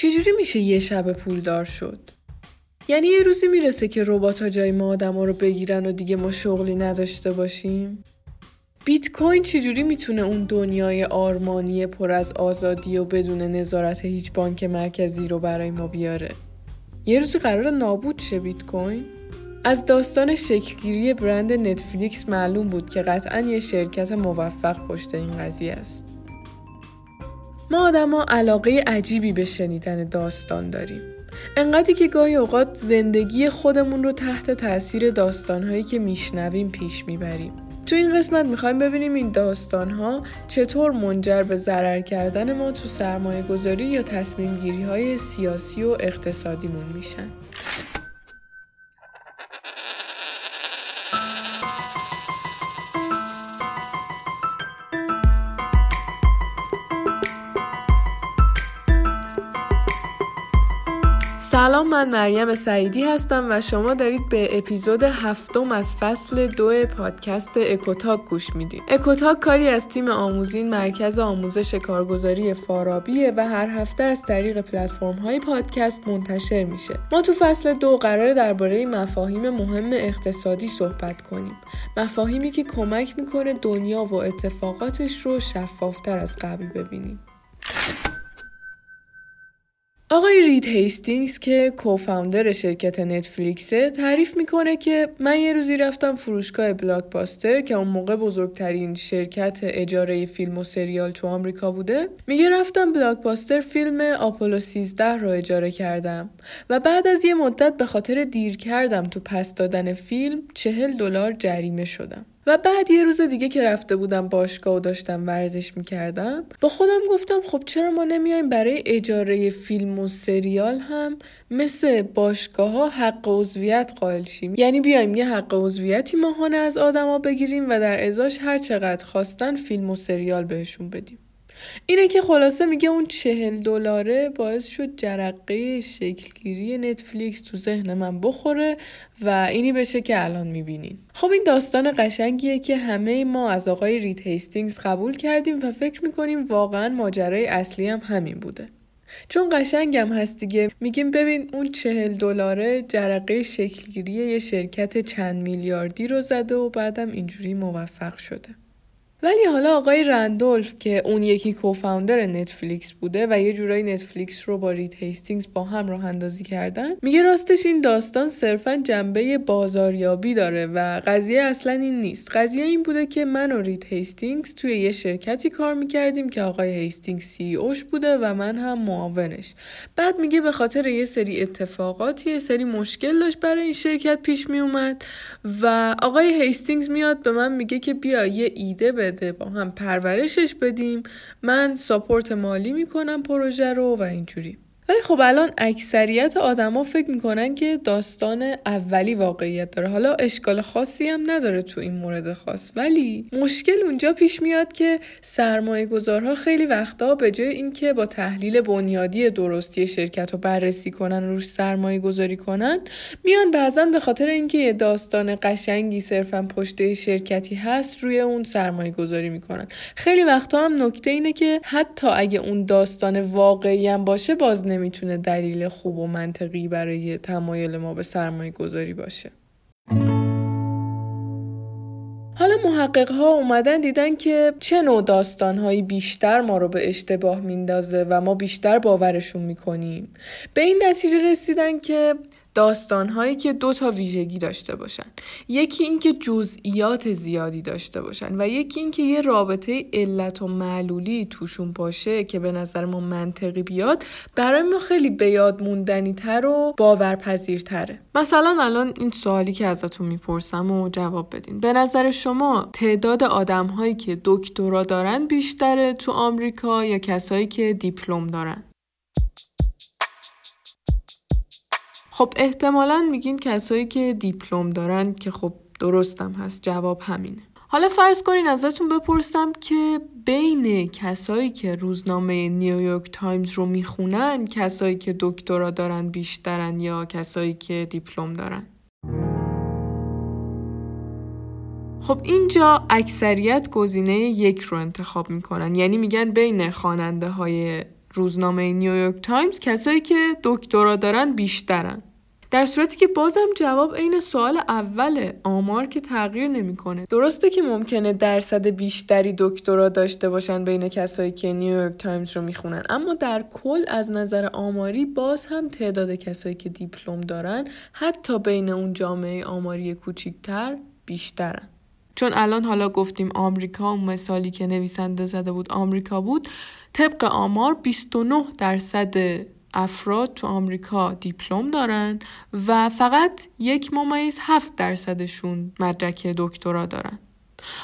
چجوری میشه یه شب پولدار شد؟ یعنی یه روزی می‌رسه که ربات ها جای ما آدم رو بگیرن و دیگه ما شغلی نداشته باشیم؟ بیت کوین چجوری می‌تونه اون دنیای آرمانی پر از آزادی و بدون نظارت هیچ بانک مرکزی رو برای ما بیاره؟ یه روزی قرار نابود شه بیت کوین؟ از داستان شکلگیری برند نتفلیکس معلوم بود که قطعا یه شرکت موفق پشت این قضیه است. ما آدما علاقه عجیبی به شنیدن داستان داریم. انقدری که گاهی اوقات زندگی خودمون رو تحت تاثیر داستانهایی که میشنویم پیش می‌بریم. تو این قسمت می‌خوایم ببینیم این داستانها چطور منجر به ضرر کردن ما تو سرمایه گذاری یا تصمیم گیری های سیاسی و اقتصادیمون میشن. سلام من مریم سعیدی هستم و شما دارید به اپیزود هفتم از فصل دو پادکست اکوتاک گوش می‌دید. اکوتاک کاری از تیم آموزین مرکز آموزش کارگزاری فارابیه و هر هفته از طریق پلتفرم های پادکست منتشر میشه. ما تو فصل دو قراره درباره مفاهیم مهم اقتصادی صحبت کنیم. مفاهیمی که کمک می‌کنه دنیا و اتفاقاتش رو شفافتر از قبل ببینیم. آقای رید هیستینگز که کوفاندر شرکت نتفلیکسه تعریف می‌کنه که من یه روزی رفتم فروشگاه بلاکباستر که اون موقع بزرگترین شرکت اجاره فیلم و سریال تو آمریکا بوده. میگه رفتم بلاکباستر فیلم آپولو 13 رو اجاره کردم و بعد از یه مدت به خاطر دیر کردم تو پس دادن فیلم چهل دلار جریمه شدم. و بعد یه روز دیگه که رفته بودم باشگاه و داشتم ورزش می‌کردم با خودم گفتم خب چرا ما نمیایم برای اجاره فیلم و سریال هم مثل باشگاه ها حق عضویت قائل شیم؟ یعنی بیایم یه حق عضویتی ماهانه از آدما بگیریم و در ازاش هر چقدر خواستن فیلم و سریال بهشون بدیم. اینه که خلاصه میگه اون چهل دلاره باعث شد جرقه شکلگیری نتفلیکس تو ذهن من بخوره و اینی بشه که الان می‌بینین. خب این داستان قشنگیه که همه ما از آقای رید هیستینگز قبول کردیم و فکر می‌کنیم واقعا ماجرای اصلی هم همین بوده. چون قشنگم هست دیگه میگیم ببین اون چهل دلاره جرقه شکلگیری یه شرکت چند میلیاردی رو زده و بعدم اینجوری موفق شده. ولی حالا آقای رندولف که اون یکی co-founder نتفلیکس بوده و یه جورایی نتفلیکس رو با رید هیستینگز با هم راه اندازی کردن میگه راستش این داستان صرفا جنبه بازاریابی داره و قضیه اصلا این نیست. قضیه این بوده که من و رید هیستینگز توی یه شرکتی کار می‌کردیم که آقای هیستینگز CEO ش بوده و من هم معاونش. بعد میگه به خاطر یه سری اتفاقاتی یه سری مشکل داشت برای این شرکت پیش میومد و آقای هیستینگز میاد به من میگه که بیا یه ایده به با هم پرورشش بدیم. من ساپورت مالی می‌کنم پروژه رو و اینجوری. ولی خب الان اکثریت آدما فکر می‌کنن که داستان اولی واقعیت داره. حالا اشکال خاصی هم نداره تو این مورد خاص. ولی مشکل اونجا پیش میاد که سرمایه گذارها خیلی وقتا به جای اینکه با تحلیل بنیادی درستی شرکت رو بررسی کنن روش سرمایه گذاری کنن میان بعضا به خاطر اینکه یه داستان قشنگی صرفا پشت شرکتی هست روی اون سرمایه گذاری می‌کنن. خیلی وقتا هم نکته اینه که حتی اگه اون داستان واقعی هم باشه باز نمی‌تونه دلیل خوب و منطقی برای تمایل ما به سرمایه گذاری باشه. حالا محقق ها اومدن دیدن که چه نوع داستان هایی بیشتر ما رو به اشتباه میندازه و ما بیشتر باورشون می‌کنیم. به این نتیجه رسیدن که داستانهایی که دو تا ویژگی داشته باشن. یکی اینکه جزئیات زیادی داشته باشن و یکی اینکه یه رابطه علت و معلولی توشون باشه که به نظر ما منطقی بیاد برای ما خیلی به یاد موندنی تر و باورپذیرتره. مثلا الان این سوالی که ازتون می‌پرسم و جواب بدین. به نظر شما تعداد آدمهایی که دکترا دارن بیشتره تو آمریکا یا کسایی که دیپلم دارن؟ خب احتمالا میگین کسایی که دیپلم دارن که خب درستم هست جواب همینه. حالا فرض کنین ازتون بپرسم که بین کسایی که روزنامه نیویورک تایمز رو می‌خونن کسایی که دکترا دارن بیشترن یا کسایی که دیپلم دارن؟ خب اینجا اکثریت گزینه یک رو انتخاب می‌کنن. یعنی میگن بین خواننده های روزنامه نیویورک تایمز کسایی که دکترا دارن بیشترن. در صورتی که بازم جواب عین سوال اوله آمار که تغییر نمی‌کنه. درسته که ممکنه درصد بیشتری دکترا داشته باشن بین کسایی که نیویورک تایمز رو می‌خونن. اما در کل از نظر آماری باز هم تعداد کسایی که دیپلم دارن حتی بین اون جامعه آماری کوچیکتر بیشترن. چون الان حالا گفتیم آمریکا اون مثالی که نویسنده زده بود آمریکا بود طبق آمار 29 درصد افراد تو آمریکا دیپلم دارن و فقط یک ممیز هفت درصدشون مدرک دکترا دارن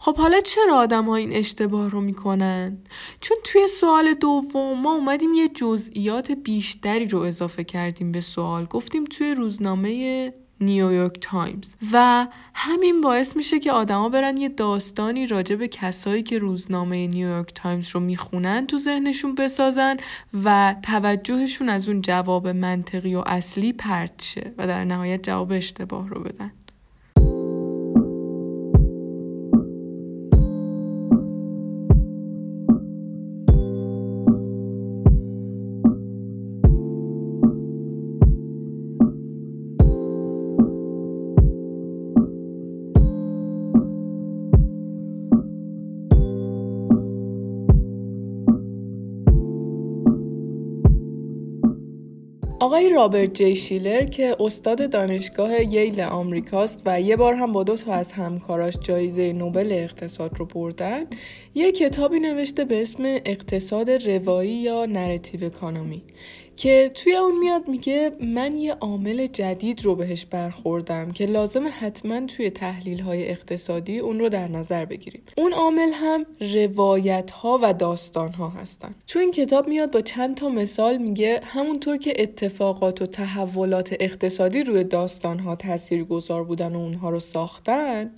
خب حالا چرا آدم ها این اشتباه رو می‌کنن؟ چون توی سوال دوم ما اومدیم یه جزئیات بیشتری رو اضافه کردیم به سوال گفتیم توی روزنامه نیویورک تایمز و همین باعث میشه که آدما برن یه داستانی راجع به کسایی که روزنامه نیویورک تایمز رو می‌خونن تو ذهنشون بسازن و توجهشون از اون جواب منطقی و اصلی پرت شه و در نهایت جواب اشتباه رو بدن. آقای رابرت جی شیلر که استاد دانشگاه ییل آمریکاست و یه بار هم با دو تا از همکاراش جایزه نوبل اقتصاد رو بردن یه کتابی نوشته به اسم اقتصاد روایی یا narrative economy. که توی اون میاد میگه من یه عامل جدید رو بهش برخوردم که لازم حتما توی تحلیل های اقتصادی اون رو در نظر بگیریم. اون عامل هم روایت ها و داستان ها هستن. تو این کتاب میاد با چند تا مثال میگه همونطور که اتفاقات و تحولات اقتصادی روی داستان ها تأثیر گذار بودن و اونها رو ساختن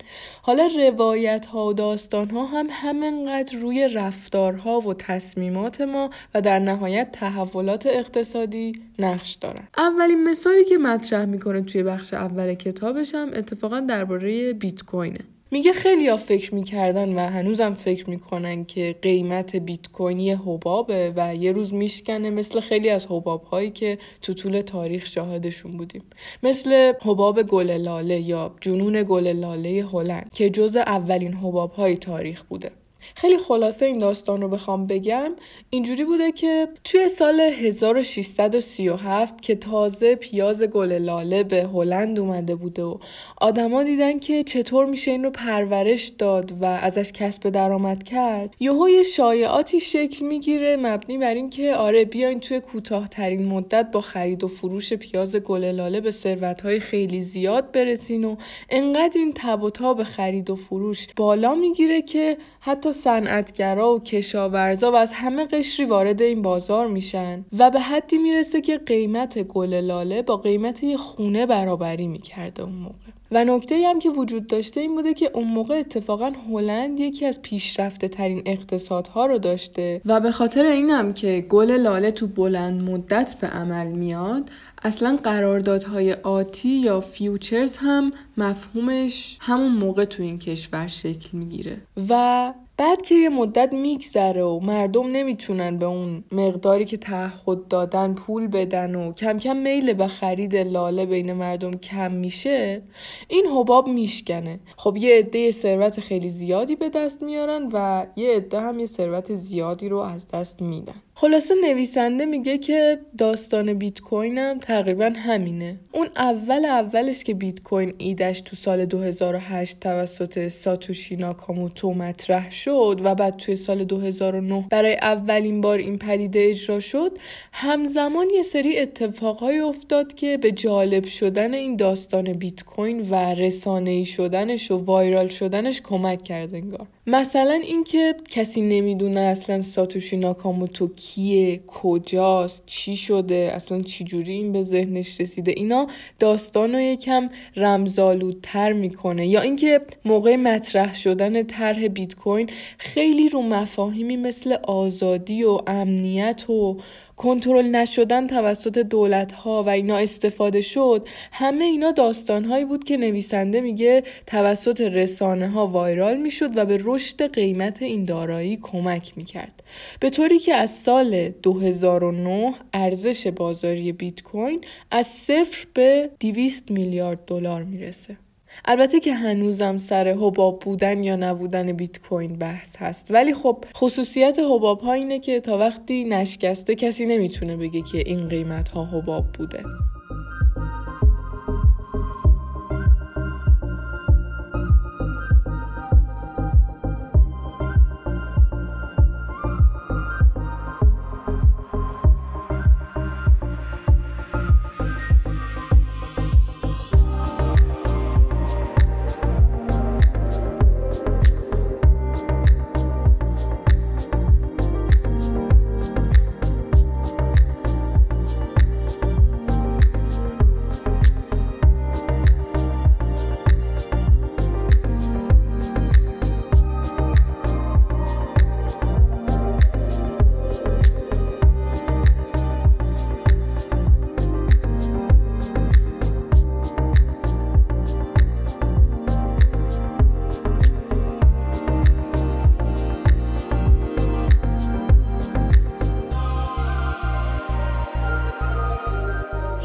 حالا روایت ها و داستان ها هم همینقدر روی رفتارها و تصمیمات ما و در نهایت تحولات اقتصادی اقتصادی نقش دارن. اولین مثالی که مطرح می‌کنه توی بخش اول کتابش هم اتفاقا درباره بیت کوینه میگه خیلی ها فکر می‌کردن و هنوزم فکر می‌کنن که قیمت بیت کوین یه حبابه و یه روز میشکنه مثل خیلی از حباب هایی که تو طول تاریخ شاهدشون بودیم. مثل حباب گل لاله یا جنون گل لاله هلند که جز اولین حباب های تاریخ بوده. خیلی خلاصه این داستان رو بخوام بگم. اینجوری بوده که توی سال 1637 که تازه پیاز گل لاله به هلند اومده بوده و آدما دیدن که چطور میشه این رو پرورش داد و ازش کسب درآمد کرد یهو یه شایعاتی شکل می‌گیره مبنی بر اینکه آره بیاین توی کوتاهترین مدت با خرید و فروش پیاز گل لاله به ثروتهای خیلی زیاد برسین و انقدر این تب و تاب خرید و فروش بالا می‌گیره که حتی صنعتگرا و کشاورزا و از همه قشری وارد این بازار میشن و به حدی می‌رسه که قیمت گل لاله با قیمت یه خونه برابری می‌کرده اون موقع. و نکته هم که وجود داشته این بوده که اون موقع اتفاقا هلند یکی از پیشرفته ترین اقتصادها رو داشته و به خاطر اینم که گل لاله تو بلند مدت به عمل میاد اصلا قراردادهای آتی یا futures هم مفهومش همون موقع تو این کشور شکل می‌گیره. و بعد که یه مدت میگذره و مردم نمی‌تونن به اون مقداری که تعهد دادن پول بدن و کم کم میل به خرید لاله بین مردم کم میشه این حباب میشکنه. خب یه عده ثروت خیلی زیادی به دست میارن و یه عده هم یه ثروت زیادی رو از دست میدن. خلاصه نویسنده میگه که داستان بیت کوین تقریبا همینه. اون اول اولش که بیت کوین ایدش تو سال 2008 توسط ساتوشی ناکاموتو مطرح شد و بعد توی سال 2009 برای اولین بار این پدیده اجرا شد همزمان یه سری اتفاقهای افتاد که به جالب شدن این داستان بیت کوین و رسانه‌ای شدنش و وایرال شدنش کمک کرد انگار. مثلا اینکه کسی نمی‌دونه اصلا ساتوشی ناکاموتو کیه کجاست چی شده اصلا چی جوری این به ذهنش رسیده؟ اینا داستان رو یکم رمزالودتر می‌کنه. یا اینکه موقع مطرح شدن طرح بیت کوین خیلی رو مفاهیمی مثل آزادی و امنیت و کنترل نشدن توسط دولت ها و اینا استفاده شد همه اینا داستان هایی بود که نویسنده میگه توسط رسانه ها وایرال می‌شد و به رشد قیمت این دارایی کمک می‌کرد. به طوری که از سال 2009 ارزش بازاری بیت کوین از صفر به 200 میلیارد دلار می‌رسه. البته که هنوزم سر حباب بودن یا نبودن بیت کوین بحث هست. ولی خب خصوصیت حباب ها اینه که تا وقتی نشکسته کسی نمی‌تونه بگه که این قیمت ها حباب بوده.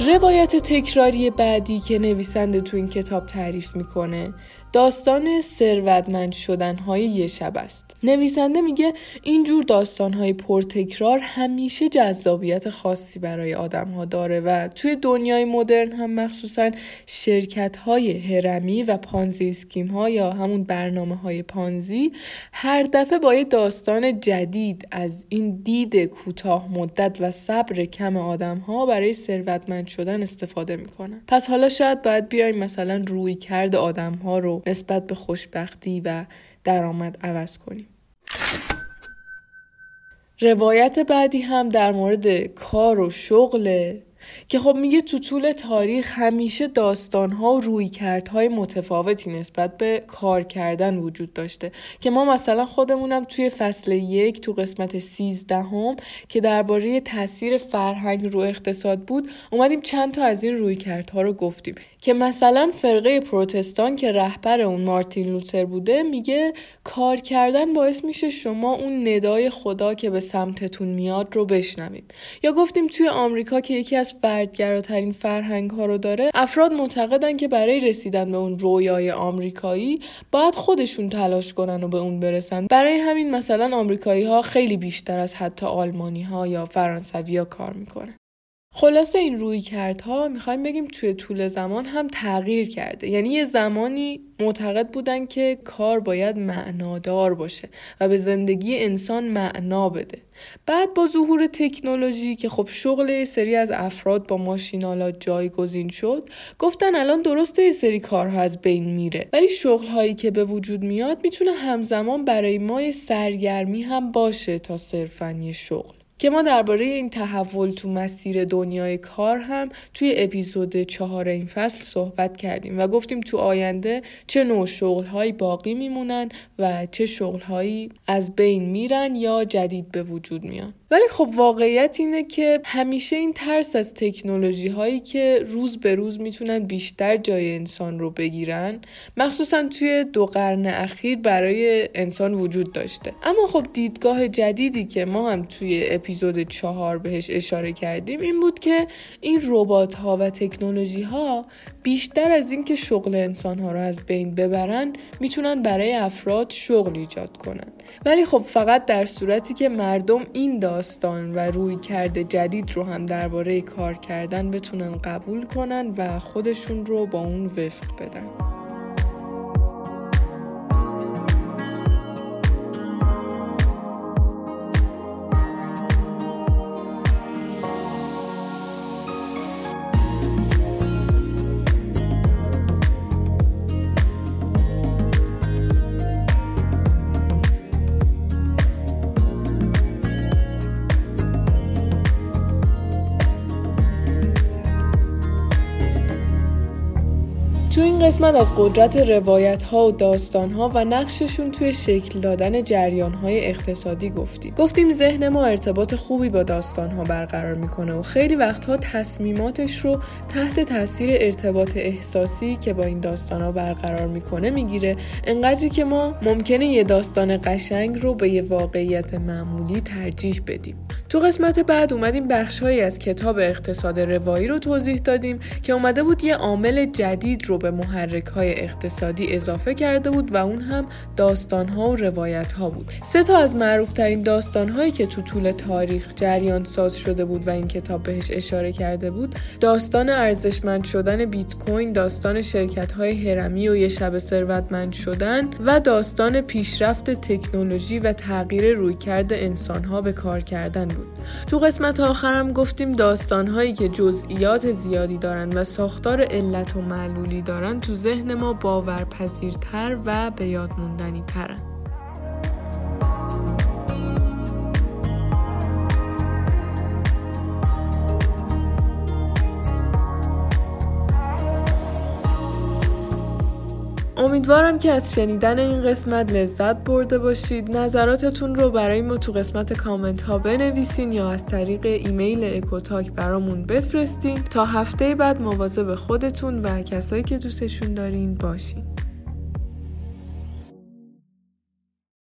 روایت تکراری بعدی که نویسنده تو این کتاب تعریف می‌کنه داستان ثروتمند شدن های یه شب است. نویسنده میگه اینجور داستان های پرتکرار همیشه جذابیت خاصی برای آدم ها داره و توی دنیای مدرن هم مخصوصا شرکت های هرمی و پانزی اسکیم ها یا همون برنامه های پانزی هر دفعه با یه داستان جدید از این دید کوتاه مدت و صبر کم آدم ها برای ثروتمند شدن استفاده می‌کنن. پس حالا شاید باید بیایم مثلا روی کرد آدم ها رو نسبت به خوشبختی و درآمد عوض کنیم. روایت بعدی هم در مورد کار و شغل که خب میگه تو طول تاریخ همیشه داستانها و رویکردهای متفاوتی نسبت به کار کردن وجود داشته. که ما مثلا خودمونم توی فصل یک تو قسمت سیزدهم که درباره تاثیر فرهنگ رو اقتصاد بود اومدیم چند تا از این رویکردها رو گفتیم. که مثلا فرقه پروتستان که رهبر اون مارتین لوتر بوده میگه کار کردن باعث میشه شما اون ندای خدا که به سمتتون میاد رو بشنوید. یا گفتیم توی آمریکا که یکی از فردگراترین فرهنگ ها رو داره افراد معتقدن که برای رسیدن به اون رویای آمریکایی باید خودشون تلاش کنن و به اون برسن. برای همین مثلا آمریکایی ها خیلی بیشتر از حتی آلمانی ها یا فرانسوی ها کار می‌کنن. خلاصه این روی کردها می‌خوایم بگیم توی طول زمان هم تغییر کرده. یعنی یه زمانی معتقد بودن که کار باید معنادار باشه و به زندگی انسان معنا بده. بعد با ظهور تکنولوژی که خب شغل سری از افراد با ماشینالات جایگزین شد گفتن الان درسته یه سری کارها از بین میره. ولی شغل هایی که به وجود میاد می‌تونه همزمان برای ما سرگرمی هم باشه تا صرفا یه شغل. که ما درباره این تحول تو مسیر دنیای کار هم توی اپیزود چهار این فصل صحبت کردیم و گفتیم تو آینده چه نوع شغلهایی باقی میمونن و چه شغلهایی از بین میرن یا جدید به وجود میان. ولی خب واقعیت اینه که همیشه این ترس از تکنولوژی هایی که روز به روز می‌تونن بیشتر جای انسان رو بگیرن مخصوصا توی دو قرن اخیر برای انسان وجود داشته. اما خب دیدگاه جدیدی که ما هم توی اپیزود چهار بهش اشاره کردیم این بود که این ربات ها و تکنولوژی ها بیشتر از اینکه شغل انسان ها رو از بین ببرن می‌تونن برای افراد شغل ایجاد کنن. ولی خب فقط در صورتی که مردم این داستان و روی کرده جدید رو هم درباره کار کردن بتونن قبول کنن و خودشون رو با اون وفق بدن. قسمت از قدرت روایت ها و داستان ها و نقششون توی شکل دادن جریان های اقتصادی گفتیم. گفتیم ذهن ما ارتباط خوبی با داستان ها برقرار می‌کنه و خیلی وقتها تصمیماتش رو تحت تاثیر ارتباط احساسی که با این داستان ها برقرار می‌کنه می‌گیره. انقدری که ما ممکنه یه داستان قشنگ رو به یه واقعیت معمولی ترجیح بدیم. تو قسمت بعد اومدیم بخشهایی از کتاب اقتصاد روایی رو توضیح دادیم که اومده بود یه عامل جدید رو به محرک های اقتصادی اضافه کرده بود و اون هم داستان ها و روایت ها بود. سه تا از معروف ترین داستان هایی که تو طول تاریخ جریان ساز شده بود و این کتاب بهش اشاره کرده بود داستان ارزشمند شدن بیت کوین داستان شرکت های هرمی و یه شب ثروتمند شدن و داستان پیشرفت تکنولوژی و تغییر رویکرد انسان ها به کار کردن بود. تو قسمت آخرم گفتیم داستان هایی که جزئیات زیادی دارند و ساختار علت و معلولی دارن ذهن ما باورپذیرتر و به یاد موندنی ترن. امیدوارم که از شنیدن این قسمت لذت برده باشید. نظراتتون رو برای ما تو قسمت کامنت ها بنویسین یا از طریق ایمیل اکوتاک برامون بفرستین. تا هفته بعد مواظب خودتون و کسایی که دوستشون دارین باشین.